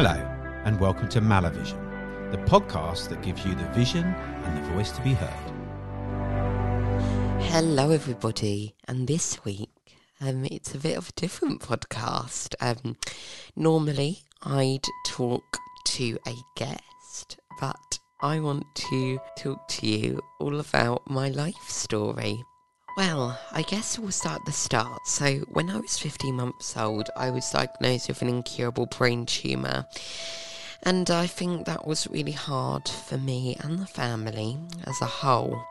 Hello, and welcome to Malavision, the podcast that gives you the vision and the voice to be heard. Hello, everybody, and this week um, it's a bit of a different podcast. Um, normally, I'd talk to a guest, but I want to talk to you all about my life story. Well, I guess we'll start at the start. So, when I was 15 months old, I was diagnosed with an incurable brain tumour. And I think that was really hard for me and the family as a whole.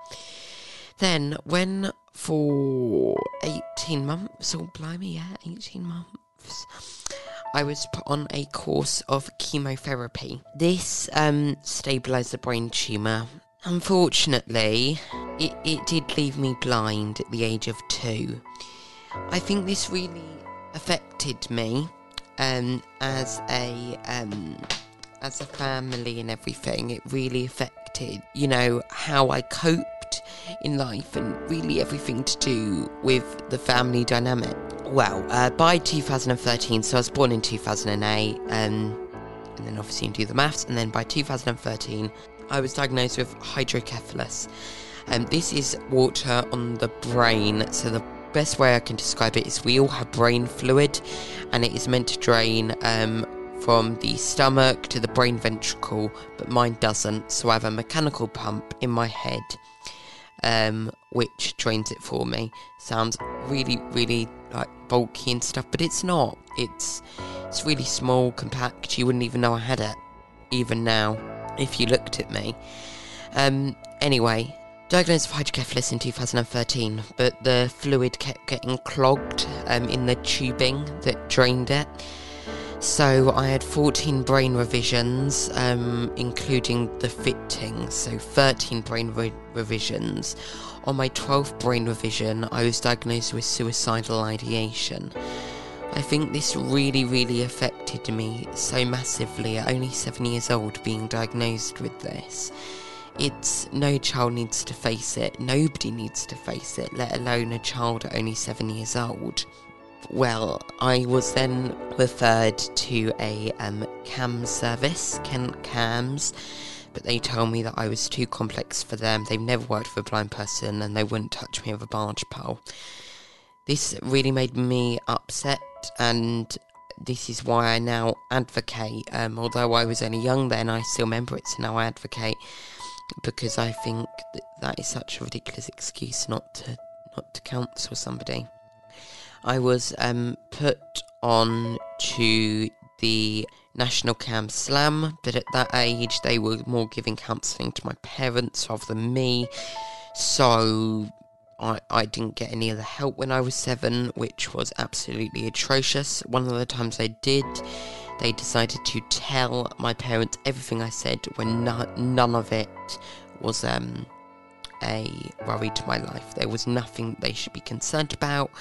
Then, when for 18 months, oh blimey, yeah, 18 months, I was put on a course of chemotherapy. This um, stabilised the brain tumour Unfortunately, it, it did leave me blind at the age of two. I think this really affected me um, as a um, as a family and everything. It really affected, you know, how I coped in life and really everything to do with the family dynamic. Well, uh, by 2013, so I was born in 2008, um, and then obviously you do the maths, and then by 2013, I was diagnosed with hydrocephalus. Um, this is water on the brain. So the best way I can describe it is we all have brain fluid, and it is meant to drain um, from the stomach to the brain ventricle, but mine doesn't. So I have a mechanical pump in my head, um, which drains it for me. Sounds really, really like bulky and stuff, but it's not. It's it's really small, compact. You wouldn't even know I had it, even now if you looked at me. Um, anyway, diagnosed with hydrocephalus in 2013, but the fluid kept getting clogged um, in the tubing that drained it. So I had 14 brain revisions, um, including the fitting, so 13 brain re- revisions. On my 12th brain revision, I was diagnosed with suicidal ideation. I think this really, really affected me so massively at only seven years old being diagnosed with this. It's no child needs to face it, nobody needs to face it, let alone a child only seven years old. Well, I was then referred to a um, CAMHS service, Kent CAMHS, but they told me that I was too complex for them. They've never worked with a blind person and they wouldn't touch me with a barge pole. This really made me upset, and this is why I now advocate. Um, although I was only young then, I still remember it, so now I advocate because I think that, that is such a ridiculous excuse not to not to counsel somebody. I was um, put on to the National Cam Slam, but at that age they were more giving counselling to my parents rather than me. So I, I didn't get any of the help when I was seven, which was absolutely atrocious. One of the times I did, they decided to tell my parents everything I said when no, none of it was um, a worry to my life. There was nothing they should be concerned about,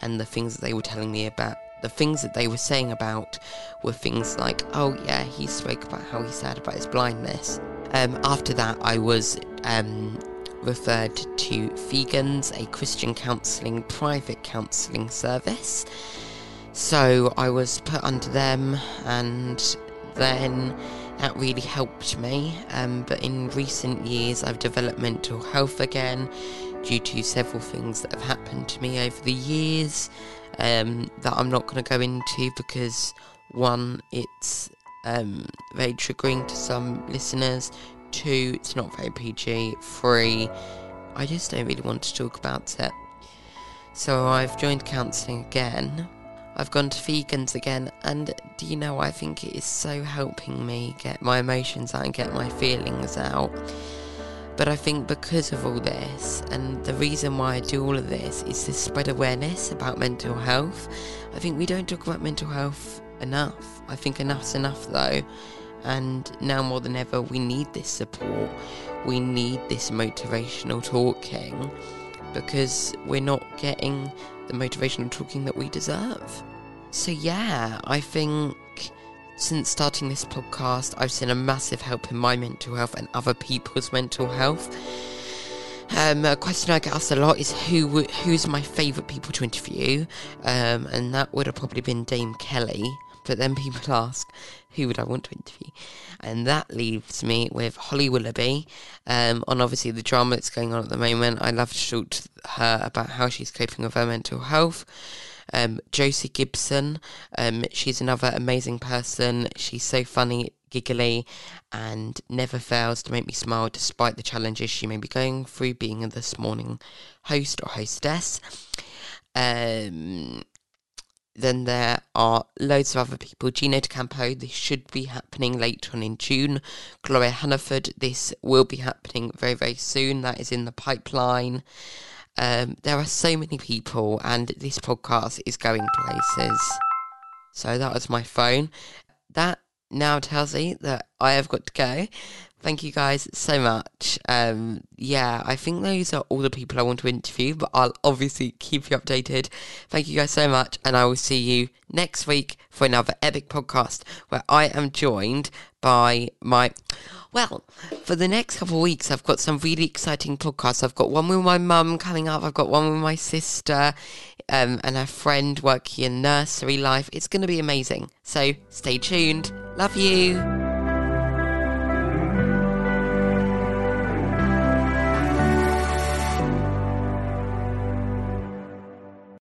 and the things that they were telling me about the things that they were saying about were things like, oh yeah, he spoke about how he's sad about his blindness. Um, after that, I was um, referred to Fegans, a Christian counselling private counselling service. So I was put under them, and then that really helped me. Um, but in recent years, I've developed mental health again due to several things that have happened to me over the years um, that I'm not going to go into because one, it's um, very triggering to some listeners. Two, it's not very PG. Three, I just don't really want to talk about it. So I've joined counselling again. I've gone to Fegans again, and do you know, I think it is so helping me get my emotions out and get my feelings out. But I think because of all this, and the reason why I do all of this is to spread awareness about mental health. I think we don't talk about mental health enough. I think enough's enough though. And now more than ever, we need this support. We need this motivational talking because we're not getting the motivational talking that we deserve. So, yeah, I think since starting this podcast, I've seen a massive help in my mental health and other people's mental health. Um, a question I get asked a lot is who who's my favourite people to interview, um, and that would have probably been Dame Kelly but then people ask, who would I want to interview? And that leaves me with Holly Willoughby um, on obviously the drama that's going on at the moment. I love to talk to her about how she's coping with her mental health. Um, Josie Gibson, um, she's another amazing person. She's so funny, giggly, and never fails to make me smile despite the challenges she may be going through being this morning host or hostess. Um, then there are loads of other people. Gino D'Acampo, this should be happening later on in June. Gloria Hunniford, this will be happening very, very soon. That is in the pipeline. Um, there are so many people, and this podcast is going places. So that was my phone. That now tells me that I have got to go. Thank you guys so much. Um, yeah, I think those are all the people I want to interview, but I'll obviously keep you updated. Thank you guys so much, and I will see you next week for another epic podcast where I am joined by my. Well, for the next couple of weeks, I've got some really exciting podcasts. I've got one with my mum coming up. I've got one with my sister um, and her friend working in nursery life. It's going to be amazing. So stay tuned. Love you.